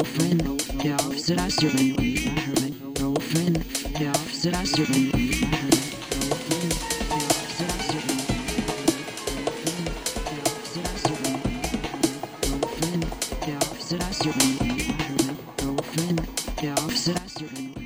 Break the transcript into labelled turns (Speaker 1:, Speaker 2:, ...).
Speaker 1: girlfriend, ja, será your girlfriend, ja, será your girlfriend, ja, será your girlfriend, ja, será your girlfriend, ja, será I friend.